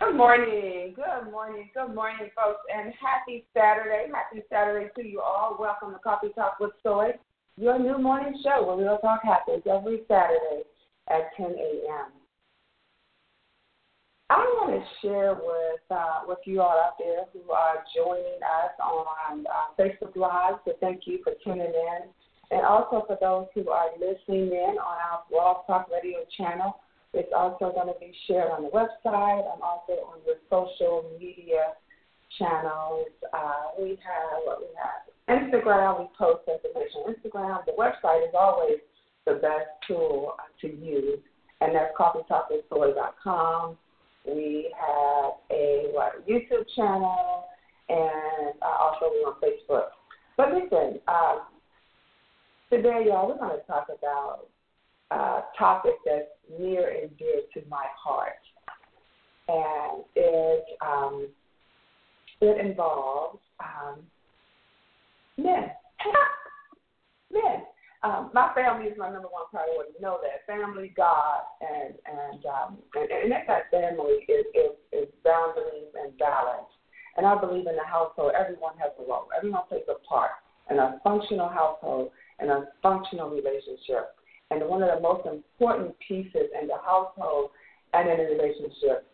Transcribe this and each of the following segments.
Good morning, good morning, good morning, folks, and happy Saturday. Happy Saturday to you all. Welcome to Coffee Talk with Soy, your new morning show where real talk happens every Saturday at 10 a.m. I want to share with uh, with you all out there who are joining us on uh, Facebook Live. So thank you for tuning in, and also for those who are listening in on our Blog Talk Radio channel. It's also going to be shared on the website. I'm also on your social media channels. Uh, we have what we have Instagram. We post information on Instagram. The website is always the best tool to use, and that's coffeetalkwithsoy.com. We have a what, YouTube channel, and uh, also we're on Facebook. But listen, um, today, y'all, we're going to talk about topic that's near and dear to my heart, and it um, it involves um, men. men. Um, my family is my number one priority. You know that family, God, and and um, and, and in that family is, is is boundaries and balance. And I believe in the household, everyone has a role. Everyone plays a part in a functional household and a functional relationship. And one of the most important pieces in the household and in a relationship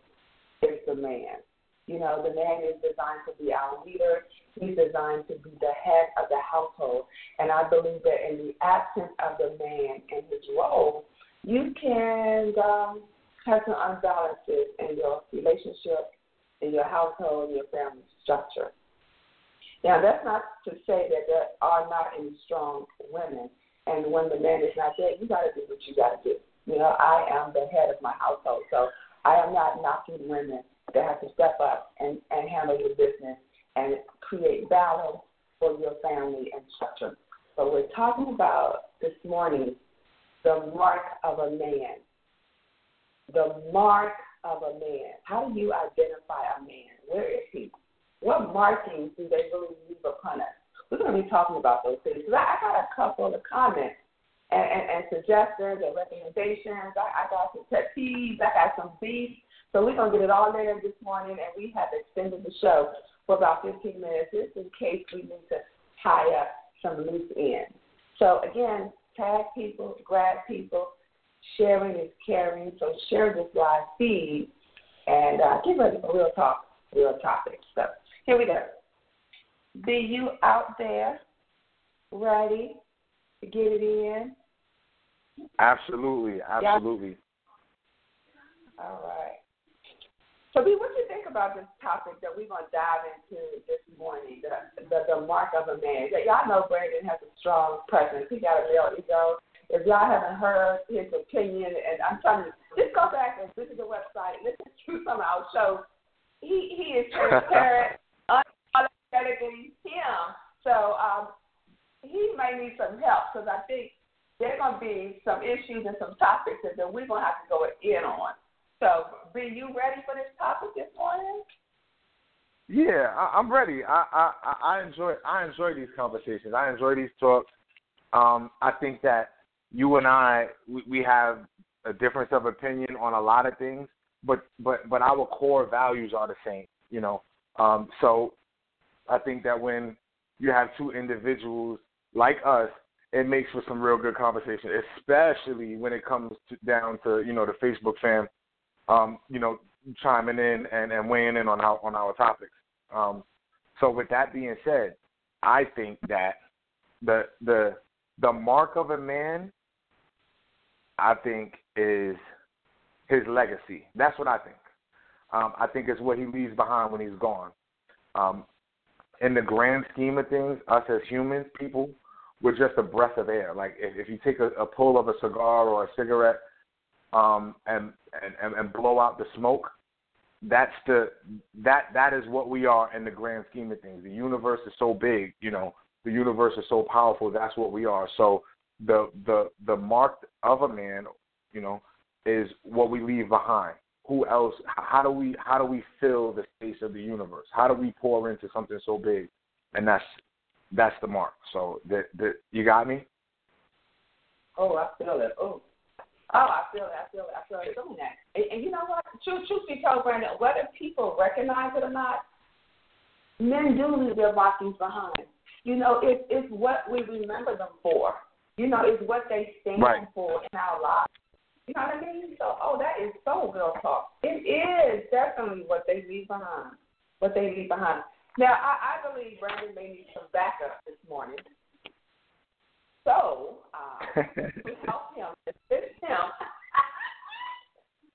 is the man. You know, the man is designed to be our leader. He's designed to be the head of the household. And I believe that in the absence of the man and his role, you can um, have some unbalances in your relationship, in your household, in your family structure. Now, that's not to say that there are not any strong women. And when the man is not there, you got to do what you got to do. You know, I am the head of my household, so I am not knocking women that have to step up and, and handle your business and create balance for your family and structure. But we're talking about this morning the mark of a man. The mark of a man. How do you identify a man? Where is he? What markings do they really leave upon us? We're going to be talking about those things. Because I, I got a couple of comments and, and, and suggestions and recommendations. I, I got some pet peeves. I got some beef. So we're going to get it all there this morning, and we have extended the show for about 15 minutes just in case we need to tie up some loose ends. So again, tag people, grab people. Sharing is caring. So share this live feed and uh, ready for real talk, real topics. So here we go. B you out there ready to get it in? Absolutely, absolutely. All right. So, B, what do you think about this topic that we're going to dive into this morning, the, the, the mark of a man? Y'all know Brandon has a strong presence. He got a real ego. If y'all haven't heard his opinion, and I'm trying to just go back and visit the website, listen to some of our shows. He he is transparent, unapologetically him. So um, he may need some help because I think there's going to B some issues and some topics that we're going to have to go in on. So, be you ready for this topic this morning? Yeah, I, I'm ready. I, I I enjoy I enjoy these conversations. I enjoy these talks. Um, I think that you and I we, we have a difference of opinion on a lot of things, but but but our core values are the same. You know, um, so I think that when you have two individuals like us, it makes for some real good conversation, especially when it comes to, down to you know the Facebook fam um, you know, chiming in and, and weighing in on our on our topics. Um, so with that being said, I think that the the the mark of a man, I think, is his legacy. That's what I think. Um, I think it's what he leaves behind when he's gone. Um, in the grand scheme of things, us as humans, people, we're just a breath of air. Like if, if you take a, a pull of a cigar or a cigarette, um, and, and and blow out the smoke. That's the that that is what we are in the grand scheme of things. The universe is so big, you know. The universe is so powerful. That's what we are. So the the the mark of a man, you know, is what we leave behind. Who else? How do we how do we fill the space of the universe? How do we pour into something so big? And that's that's the mark. So that that you got me. Oh, I feel it. Oh, Oh, I feel it. I feel it. I feel it doing that. And, and you know what? Truth, truth be told, Brandon, whether people recognize it or not, men do leave their markings behind. You know, it's it's what we remember them for. You know, it's what they stand right. for in our lives. You know what I mean? So, oh, that is so real talk. It is definitely what they leave behind. What they leave behind. Now, I, I believe Brandon may need some backup this morning so uh, we help him, assist him,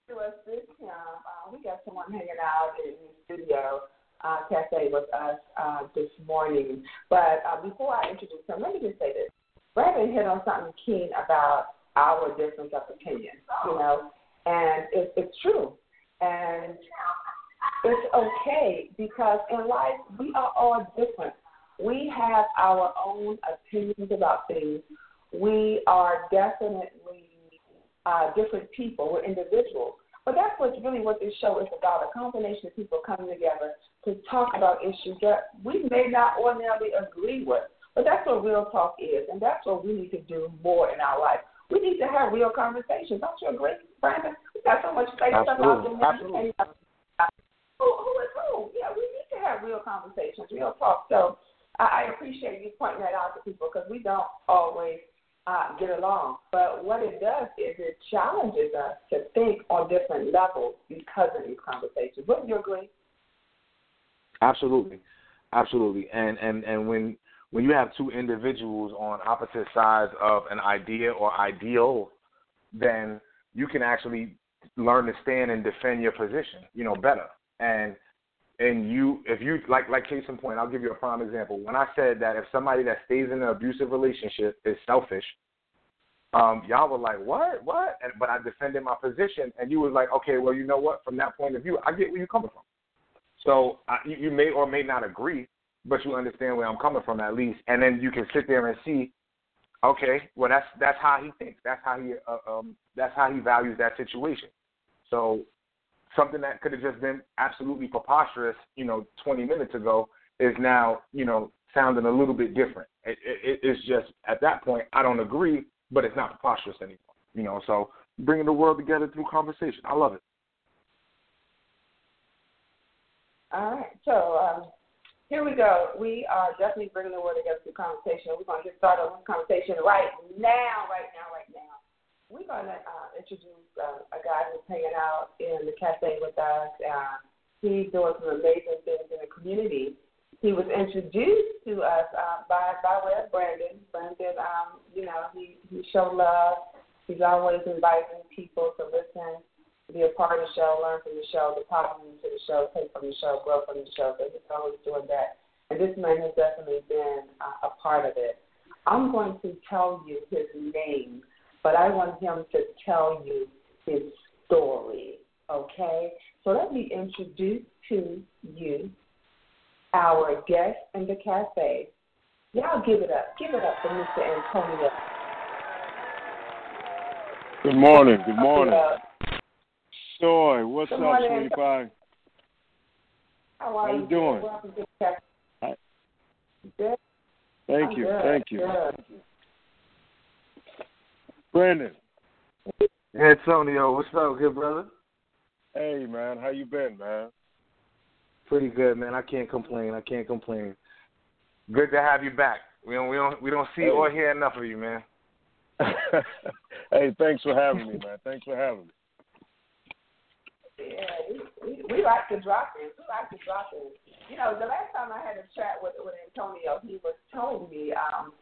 to assist him. Uh, we got someone hanging out in the studio uh, cafe with us uh, this morning. But uh, before I introduce him, let me just say this. Brandon hit on something keen about our difference of opinion, you know, and it, it's true. And it's okay because in life we are all different we have our own opinions about things. We are definitely uh, different people. We're individuals. But that's what's really what this show is about a combination of people coming together to talk about issues that we may not ordinarily agree with. But that's what real talk is, and that's what we need to do more in our life. We need to have real conversations. Don't you agree, Brandon? We got so much fake stuff out there. Absolutely. Who, who is who? Yeah, we need to have real conversations, real talk. So I, I appreciate you pointing that out to people because we don't always uh, get along. But what it does is it challenges us to think on different levels because of these conversations. Wouldn't you agree? Absolutely, absolutely. And and and when when you have two individuals on opposite sides of an idea or ideal, then you can actually learn to stand and defend your position, you know, better. And and you if you like like case in point, I'll give you a prime example. When I said that if somebody that stays in an abusive relationship is selfish, um, y'all were like, What? What? And but I defended my position and you was like, Okay, well you know what, from that point of view, I get where you're coming from. So I, you, you may or may not agree, but you understand where I'm coming from at least, and then you can sit there and see, okay, well that's that's how he thinks, that's how he uh, um, that's how he values that situation. So something that could have just been absolutely preposterous, you know, 20 minutes ago is now, you know, sounding a little bit different. It, it, it's just at that point I don't agree, but it's not preposterous anymore. You know, so bringing the world together through conversation, I love it. All right, so um, here we go. We are definitely bringing the world together through conversation. We're going to get started on this conversation right now, right now, right now we're going to uh, introduce uh, a guy who's hanging out in the cafe with us. Uh, he's doing some amazing things in the community. He was introduced to us uh, by by of Brandon. Brandon, um, you know, he he showed love. He's always inviting people to listen be a part of the show, learn from the show, deposit into the show, take from the show, grow from the show. So he's always doing that. And this man has definitely been uh, a part of it. I'm going to tell you his name, but I want him to tell you his story. Okay? So let me introduce to you our guest in the cafe. Y'all give it up. Give it up for Mr. Antonio. Good morning. Good morning. Soy, what's Good up, morning. sweetie pie? How are How you doing? Welcome to the. Hi. Good. Thank I'm you. good. Thank you. Good. Brandon. Antonio, what's up, good brother? Hey man, how you been, man? Pretty good, man. I can't complain. I can't complain. Good to have you back. We don't we don't we don't see Hey. or hear enough of you, man. hey, thanks for having me, man. Thanks for having me. We, like to drop in. We like to drop in. You know, the last time I had a chat with with Antonio, he was telling me, um,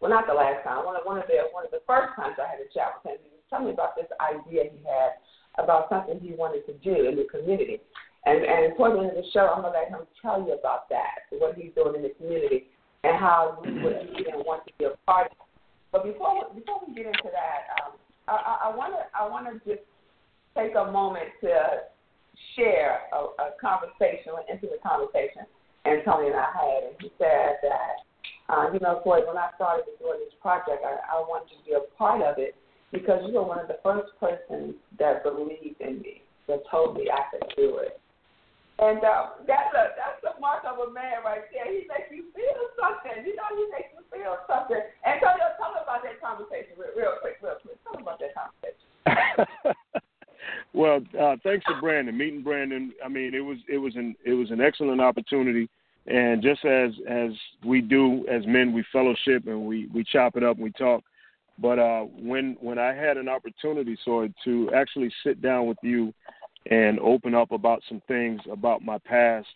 well, not the last time, one of one of the one of the first times I had a chat with him, he was telling me about this idea he had about something he wanted to do in the community. And and toward the end of the show, I'm gonna let him tell you about that, what he's doing in the community, and how we would you know, want to be a part of. But before before we get into that, um, I, I, I wanna I wanna just take a moment to share a, a conversation, an intimate conversation Antonio and I had, and he said that, uh, you know, Floyd, when I started doing this project, I, I wanted to be a part of it because you were one of the first persons that believed in me, that told me I could do it. And uh, that's a that's the mark of a man right there. He makes you feel something. You know, he makes you feel something. Antonio, tell me about that conversation real, real quick, real quick. Tell me about that conversation. well, uh, thanks to Brandon. Meeting Brandon, I mean, it was it was an it was an excellent opportunity, and just as as we do as men, we fellowship and we we chop it up and we talk. But uh, when when I had an opportunity, so to actually sit down with you and open up about some things about my past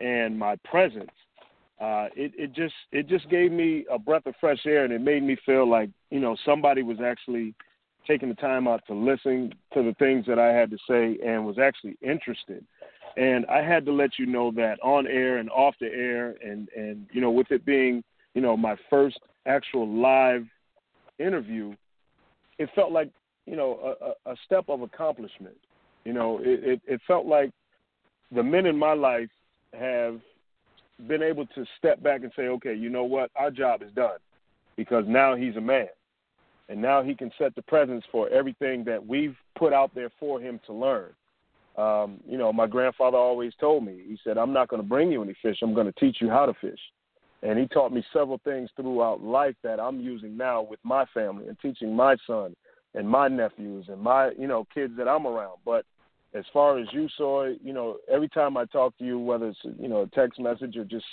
and my present, uh, it it just it just gave me a breath of fresh air, and it made me feel like you know somebody was actually taking the time out to listen to the things that I had to say and was actually interested. And I had to let you know that on air and off the air, and and you know with it being you know my first actual live interview, it felt like you know a, a step of accomplishment. You know, it, it, it felt like the men in my life have been able to step back and say, okay, you know what, our job is done because now he's a man. And now he can set the presence for everything that we've put out there for him to learn. Um, you know, my grandfather always told me, he said, I'm not going to bring you any fish, I'm going to teach you how to fish. And he taught me several things throughout life that I'm using now with my family and teaching my son and my nephews and my, you know, kids that I'm around. But as far as you saw, you know, every time I talk to you, whether it's you know a text message or just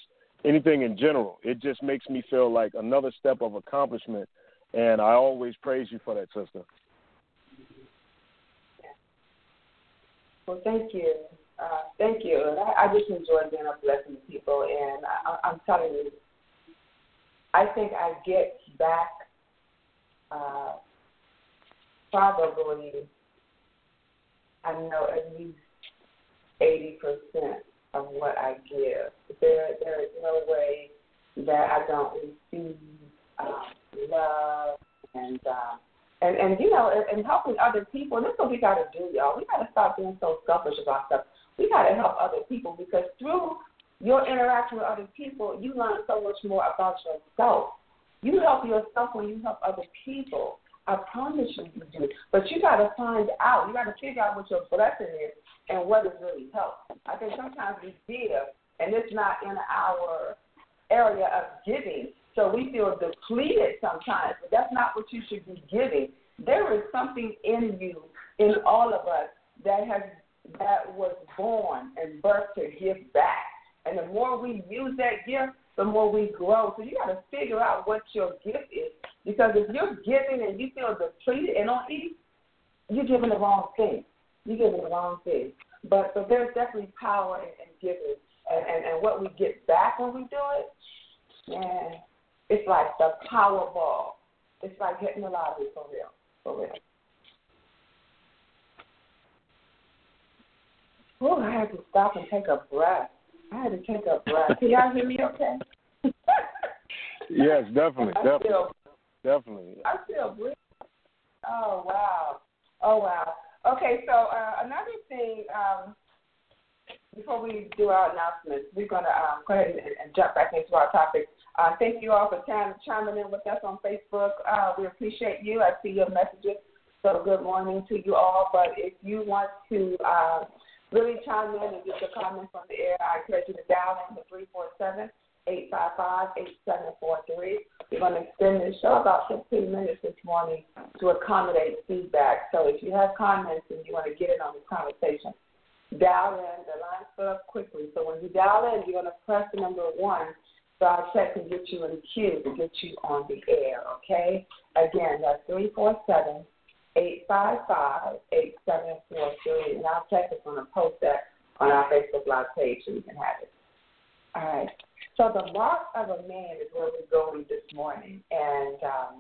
anything in general, it just makes me feel like another step of accomplishment, and I always praise you for that, sister. Well, thank you. Uh, thank you. I, I just enjoy being a blessing to people. And I, I'm telling you, I think I get back uh, probably, I know, at least 80% of what I give. There, there is no way that I don't receive uh, love and uh, and and you know, and, and helping other people. And that's what we got to do, y'all. We got to stop being so selfish about stuff. We got to help other people because through your interaction with other people, you learn so much more about yourself. You help yourself when you help other people. I promise you, you do. But you got to find out. You got to figure out what your blessing is and what is really help. I think sometimes we give, and it's not in our area of giving. So we feel depleted sometimes, but that's not what you should be giving. There is something in you, in all of us, that has that was born and birthed to give back. And the more we use that gift, the more we grow. So you got to figure out what your gift is, because if you're giving and you feel depleted and don't eat, you're giving the wrong thing. You're giving the wrong thing. But but there's definitely power in, in giving, and, and and what we get back when we do it, man, it's like the Powerball. It's like hitting the lottery for real, for real. Oh, I had to stop and take a breath. I had to take a breath. Can y'all hear me okay? yes, definitely, I definitely, feel, definitely. I feel breathing. Oh wow. Oh wow. Okay, so uh, another thing, um, before we do our announcements, we're going to um, go ahead and, and jump back into our topic. Uh, thank you all for chim- chiming in with us on Facebook. Uh, we appreciate you. I see your messages. So good morning to you all. But if you want to uh, really chime in and get your comments on the air, I encourage you to dial in to 347 855 8743. We're going to extend this show about 15 minutes this morning to accommodate feedback. So if you have comments and you want to get in on this conversation, dial in. The lines fill up quickly. So when you dial in, you're going to press the number one so our check can get you in the queue to get you on the air, okay? Again, that's 347 855 8743. And our check is going to post that on our Facebook Live page so you can have it. All right. So the mark of a man is where we're going this morning. And um,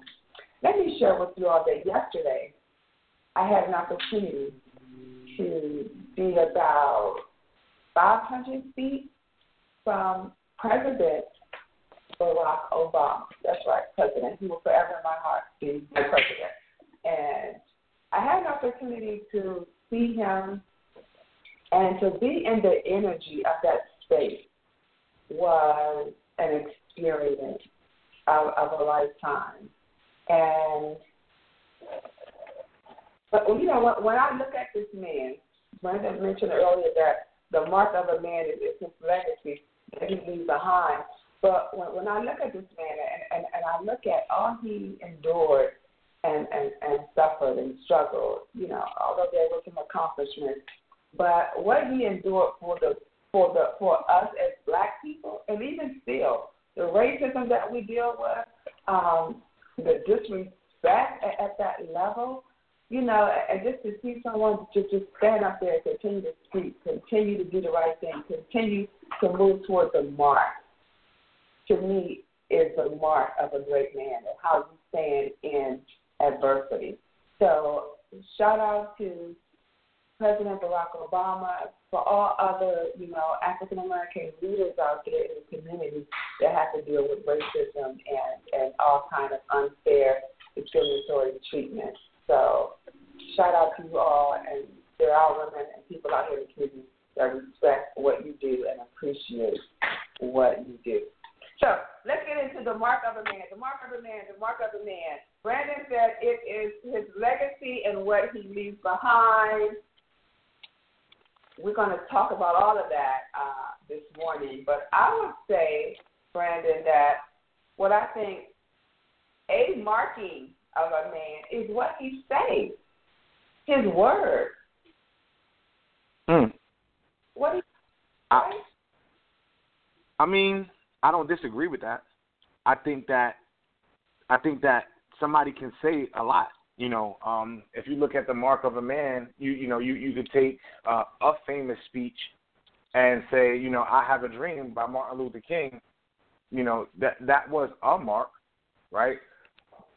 let me share with you all that yesterday I had an opportunity to be about 500 feet from President Barack Obama. That's right, President. He will forever in my heart be my president. And I had an opportunity to see him and to be in the energy of that space was an experience of, of a lifetime. And but you know, when, when I look at this man, Brandon mentioned earlier that the mark of a man is, is his legacy that he leaves behind. But when, when I look at this man and, and, and I look at all he endured and, and, and suffered and struggled, you know, although there were some accomplishments, but what he endured for the for the for us as black people, and even still, the racism that we deal with, um, the disrespect at, at that level, you know, and just to see someone to just stand up there and continue to speak, continue to do the right thing, continue to move towards the mark, to me is the mark of a great man and how you stand in adversity. So shout out to President Barack Obama, for all other, you know, African American leaders out there in the community that have to deal with racism and, and all kind of unfair discriminatory treatment. So shout out to you all and there are women and people out here in the community that respect what you do and appreciate what you do. So let's get into the mark of a man. The mark of a man, the mark of a man. Brandon said it is his legacy and what he leaves behind. We're going to talk about all of that uh, this morning, but I would say, Brandon, that what I think a marking of a man is what he says, his word. Mm. What he I, I mean, I don't disagree with that. I think that I think that somebody can say a lot. You know, um, if you look at the mark of a man, you you know you you could take uh, a famous speech and say, you know, I have a dream by Martin Luther King. You know that that was a mark, right?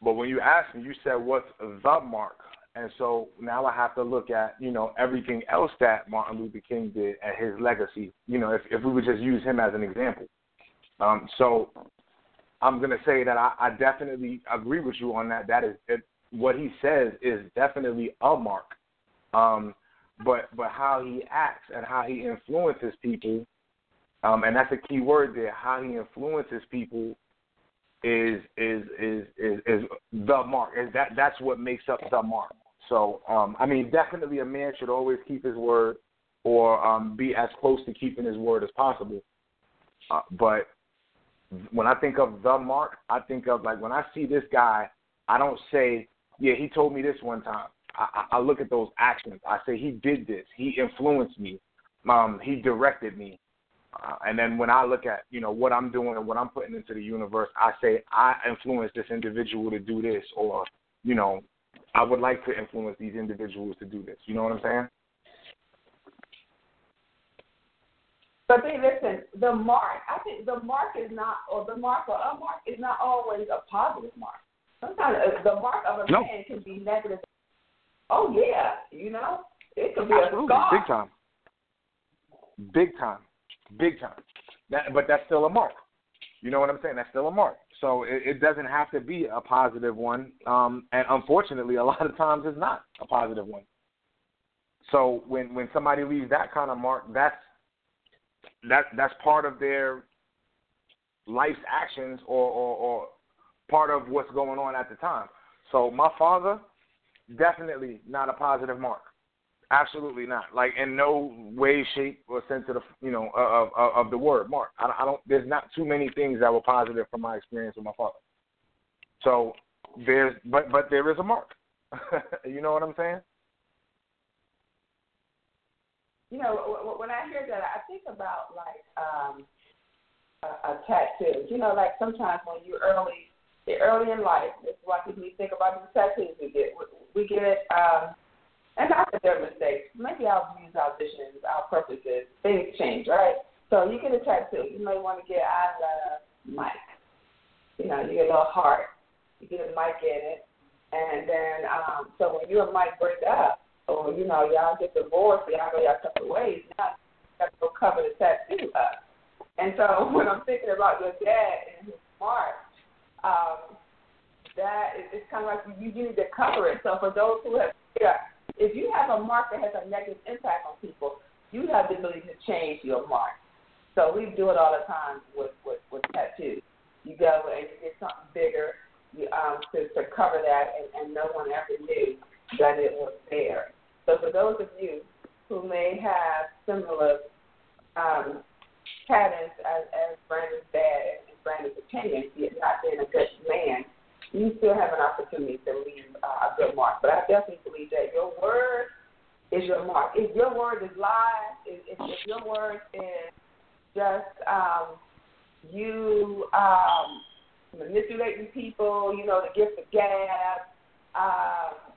But when you asked me, you said what's the mark, and so now I have to look at you know everything else that Martin Luther King did and his legacy. You know, if if we would just use him as an example. Um, so I'm going to say that I, I definitely agree with you on that. That is it, what he says is definitely a mark. Um, but but how he acts and how he influences people, um, and that's a key word there. How he influences people is is is is, is the mark. Is that that's what makes up the mark. So um, I mean, definitely a man should always keep his word or um, be as close to keeping his word as possible. Uh, but when I think of the mark, I think of like when I see this guy, I don't say, yeah, he told me this one time. I, I look at those actions. I say he did this. He influenced me. Um, he directed me. Uh, and then when I look at you know what I'm doing and what I'm putting into the universe, I say I influenced this individual to do this, or you know, I would like to influence these individuals to do this. You know what I'm saying? But then listen, the mark, I think the mark is not, or the mark or a mark is not always a positive mark. Sometimes uh, the mark of a no. man can be negative. Oh yeah, you know, it could be Absolutely. a scar. Big time. big time, big time. That, but that's still a mark. You know what I'm saying? That's still a mark. So it, it doesn't have to be a positive one, um, and unfortunately, a lot of times it's not a positive one. So when when somebody leaves that kind of mark, that's that that's part of their life's actions or, or, or part of what's going on at the time. So my father, definitely not a positive mark. Absolutely not. Like in no way, shape, or sense of the you know of of, of the word mark. I, I don't. There's not too many things that were positive from my experience with my father. So there's, but but there is a mark. you know what I'm saying? You know, when I hear that, I think about like um, a, a tattoo. You know, like sometimes when you're early, early in life, it's like when we think about the tattoos we get. We get, um, and not that they're mistakes. Maybe our views, our visions, our purposes, things change, right? So you get a tattoo. You may want to get I love Mike. You know, you get a little heart. You get a Mike in it, and then um, so when you and Mike break up, or you know y'all get divorced, y'all go y'all separate ways. Now you got to go cover the tattoo up. And so when I'm thinking about your dad and his mark, um, that is it's kind of like you, you need to cover it. So for those who have, yeah, if you have a mark that has a negative impact on people, you have the ability to change your mark. So we do it all the time with with, with tattoos. You go and you get something bigger um, to to cover that, and, and no one ever knew that it was there. So for those of you who may have similar um, patterns as, as Brandon's dad and Brandon's opinion, yet not being a good man, you still have an opportunity to leave uh, a good mark. But I definitely believe that your word is your mark. If your word is lies, if, if, if your word is just um, you um, manipulating people, you know, the gift of gab, um,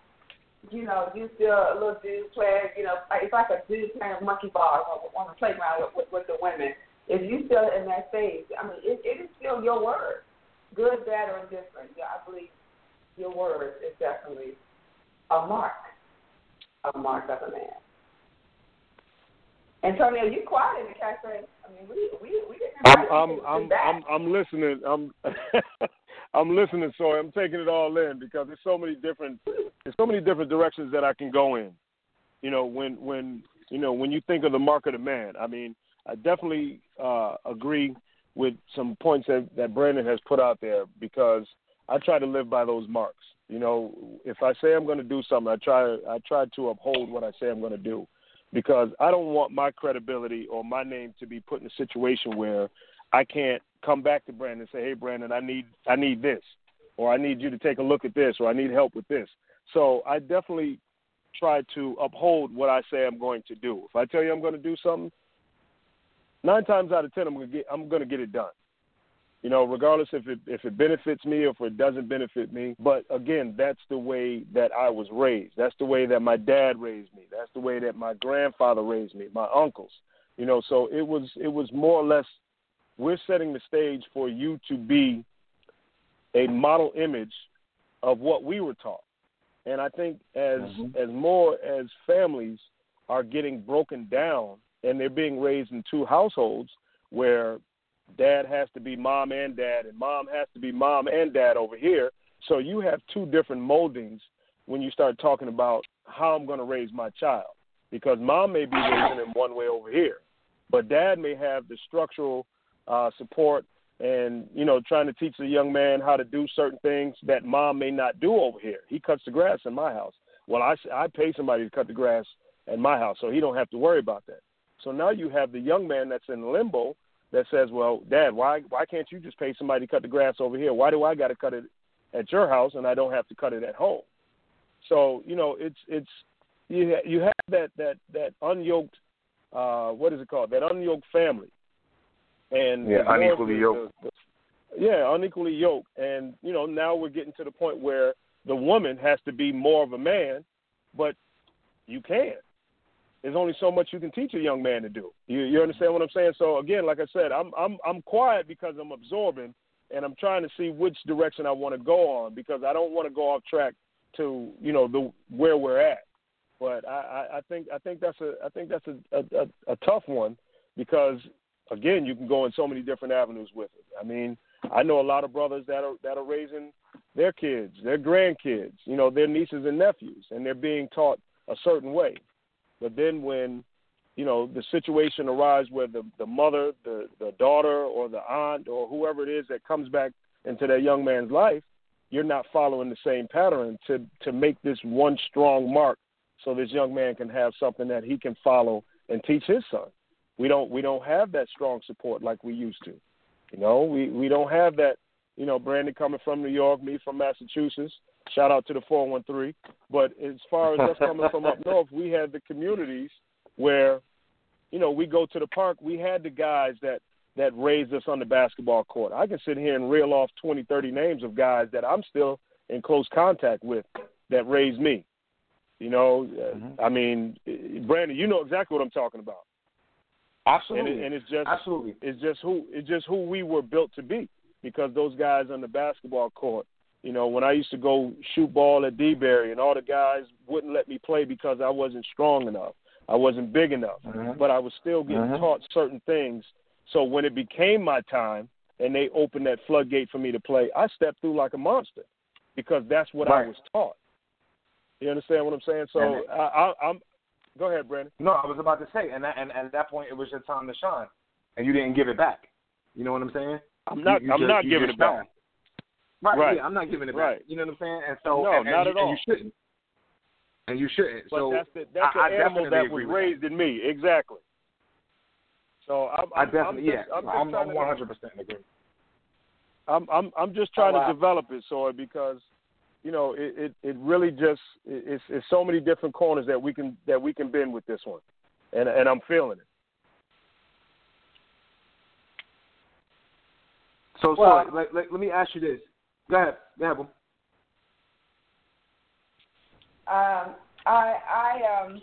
you know, you still a little dude playing, you know, it's like a dude playing monkey ball on the playground with, with the women. If you still in that phase, I mean, it, it is still your word, good, bad, or indifferent. Yeah, I believe your word is definitely a mark, a mark of a man. Antonio, you quiet in the cafe. I mean, we we we didn't. I'm I'm I'm, I'm I'm listening. I'm I'm listening, so I'm taking it all in because there's so many different there's so many different directions that I can go in. You know, when when you know when you think of the mark of the man, I mean, I definitely uh, agree with some points that, that Brandon has put out there because I try to live by those marks. You know, if I say I'm going to do something, I try I try to uphold what I say I'm going to do because I don't want my credibility or my name to be put in a situation where I can't come back to Brandon and say, "Hey, Brandon, I need I need this, or I need you to take a look at this, or I need help with this." So I definitely try to uphold what I say I'm going to do. If I tell you I'm going to do something, nine times out of ten I'm going to get I'm going to get it done. You know, regardless if it if it benefits me or if it doesn't benefit me. But again, that's the way that I was raised. That's the way that my dad raised me. That's the way that my grandfather raised me. My uncles. You know, so it was it was more or less we're setting the stage for you to be a model image of what we were taught. And I think as mm-hmm. as more as families are getting broken down and they're being raised in two households where dad has to be mom and dad and mom has to be mom and dad over here, so you have two different moldings when you start talking about how I'm going to raise my child because mom may be raising him one way over here, but dad may have the structural uh, support and you know trying to teach the young man how to do certain things that mom may not do over here. He cuts the grass in my house. Well, I I pay somebody to cut the grass at my house, so he don't have to worry about that. So now you have the young man that's in limbo that says, "Well, Dad, why why can't you just pay somebody to cut the grass over here? Why do I got to cut it at your house and I don't have to cut it at home?" So you know, it's it's you you have that that that unyoked uh, what is it called? That unyoked family and yeah, unequally yoked. The, the, yeah, unequally yoked, and you know now we're getting to the point where the woman has to be more of a man, but you can't. There's only so much you can teach a young man to do. You, you understand what I'm saying? So again, like I said, I'm I'm I'm quiet because I'm absorbing, and I'm trying to see which direction I want to go on because I don't want to go off track to you know the where we're at. But I, I, I think I think that's a I think that's a, a, a, a tough one because again, you can go in so many different avenues with it. I mean, I know a lot of brothers that are that are raising their kids, their grandkids, you know, their nieces and nephews, and they're being taught a certain way. But then when you know the situation arises where the the mother, the the daughter, or the aunt, or whoever it is that comes back into that young man's life, you're not following the same pattern to to make this one strong mark, so this young man can have something that he can follow and teach his son. We don't we don't have that strong support like we used to. You know, we we don't have that. You know, Brandon coming from New York, me from Massachusetts. Shout out to the 413. But as far as us coming from up north, we had the communities where, you know, we go to the park. We had the guys that that raised us on the basketball court. I can sit here and reel off 20, 30 names of guys that I'm still in close contact with that raised me. You know, mm-hmm. I mean, Brandon, you know exactly what I'm talking about. Absolutely. And, it, and it's just absolutely it's just who it's just who we were built to be because those guys on the basketball court. You know, when I used to go shoot ball at DeBary and all the guys wouldn't let me play because I wasn't strong enough. I wasn't big enough. Mm-hmm. But I was still getting mm-hmm. taught certain things. So when it became my time and they opened that floodgate for me to play, I stepped through like a monster because that's what right. I was taught. You understand what I'm saying? So I, I, I'm Go ahead, Brandon. No, I was about to say, and that, and, and at that point, it was your time to shine, and you didn't give it back. You know what I'm saying? I'm not. You, you I'm just, not giving it back. Right, right. Yeah, I'm not giving it right. back. You know what I'm saying? And so, no, and, not and, at all. And you shouldn't. And you shouldn't. But so that's the that's I, the I animal that was raised that. in me. Exactly. So I'm, I I'm, definitely, I'm just, yeah, I'm 100 percent agree. I'm I'm I'm just trying oh, wow. to develop it, so because you know it, it it really just it's it's so many different corners that we can that we can bend with this one, and and I'm feeling it. So, Well- so let, let, let me ask you this. Go ahead. Go ahead. Um, I I um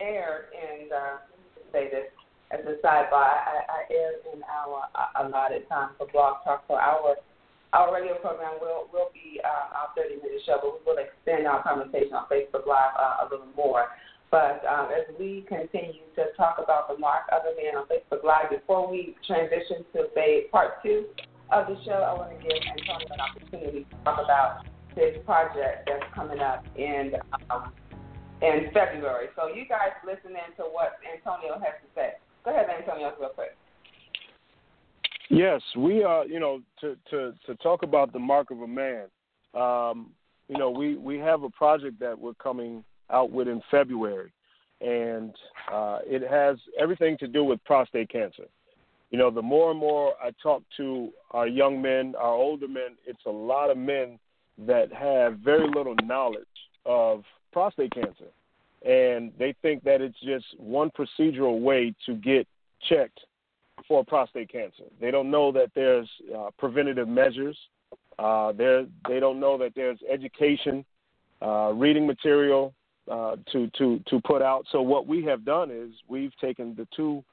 aired and uh, let me say this as a sidebar. I, I aired in our uh, allotted time for Blog Talk for our our radio program will will be uh, our 30 minute show, but we will extend our conversation on Facebook Live uh, a little more. But um, as we continue to talk about the mark of a man on Facebook Live, before we transition to part two of the show, I want to give Antonio an opportunity to talk about his project that's coming up in um, in February. So you guys listen in to what Antonio has to say. Go ahead, Antonio, real quick. Yes, we are. You know, to to to talk about the mark of a man. Um, you know, we we have a project that we're coming out with in February, and uh, it has everything to do with prostate cancer. You know, the more and more I talk to our young men, our older men, it's a lot of men that have very little knowledge of prostate cancer. And they think that it's just one procedural way to get checked for prostate cancer. They don't know that there's uh, preventative measures. Uh, they don't know that there's education, uh, reading material uh, to, to, to put out. So, what we have done is we've taken the two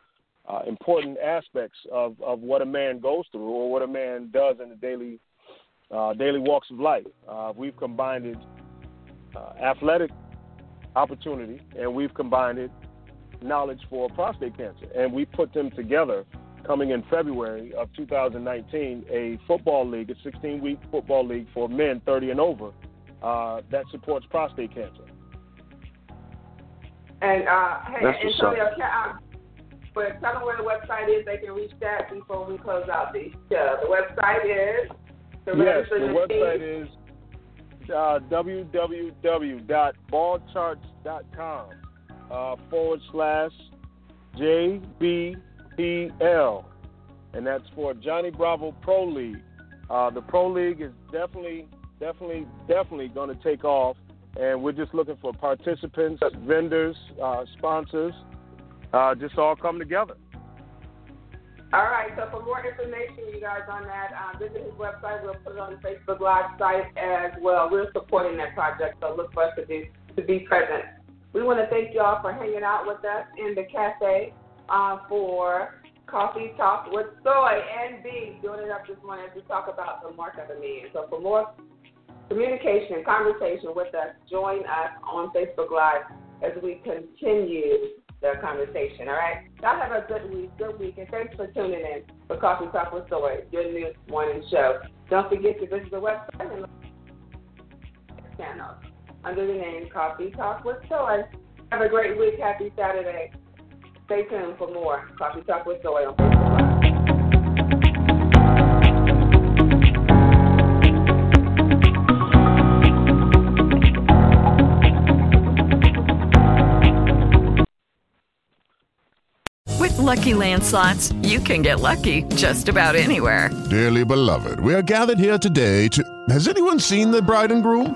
uh, important aspects of, of what a man goes through or what a man does in the daily uh, daily walks of life. We've combined it athletic opportunity and we've combined it knowledge for prostate cancer, and we put them together. Coming in February of 2019, a football league, a 16 week football league for men 30 and over uh, that supports prostate cancer. And uh, hey, That's what's Antonio, can I, but tell them where the website is. They can reach that before we close out the show. The website is. The yes, the register website is uh, www.ballcharts.com uh, forward slash JBPL. And that's for Johnny Bravo Pro League. Uh, the Pro League is definitely, definitely, definitely going to take off. And we're just looking for participants, vendors, uh, sponsors, uh, just all come together. All right. So for more information, you guys on that, um, visit his website. We'll put it on the Facebook Live site as well. We're supporting that project, so look for us to be to be present. We want to thank y'all for hanging out with us in the cafe uh, for Coffee Talk with Soy and B, doing it up this morning we talk about the mark of the man. So for more communication, and conversation with us, join us on Facebook Live as we continue the conversation. All right. Y'all have a good week, good week, and thanks for tuning in for Coffee Talk with Soy, your new morning show. Don't forget to visit the website and channel under the name Coffee Talk with Soy. Have a great week. Happy Saturday. Stay tuned for more Coffee Talk with Soy on Facebook With Lucky Land slots, you can get lucky just about anywhere. Dearly beloved, we are gathered here today to. Has anyone seen the bride and groom?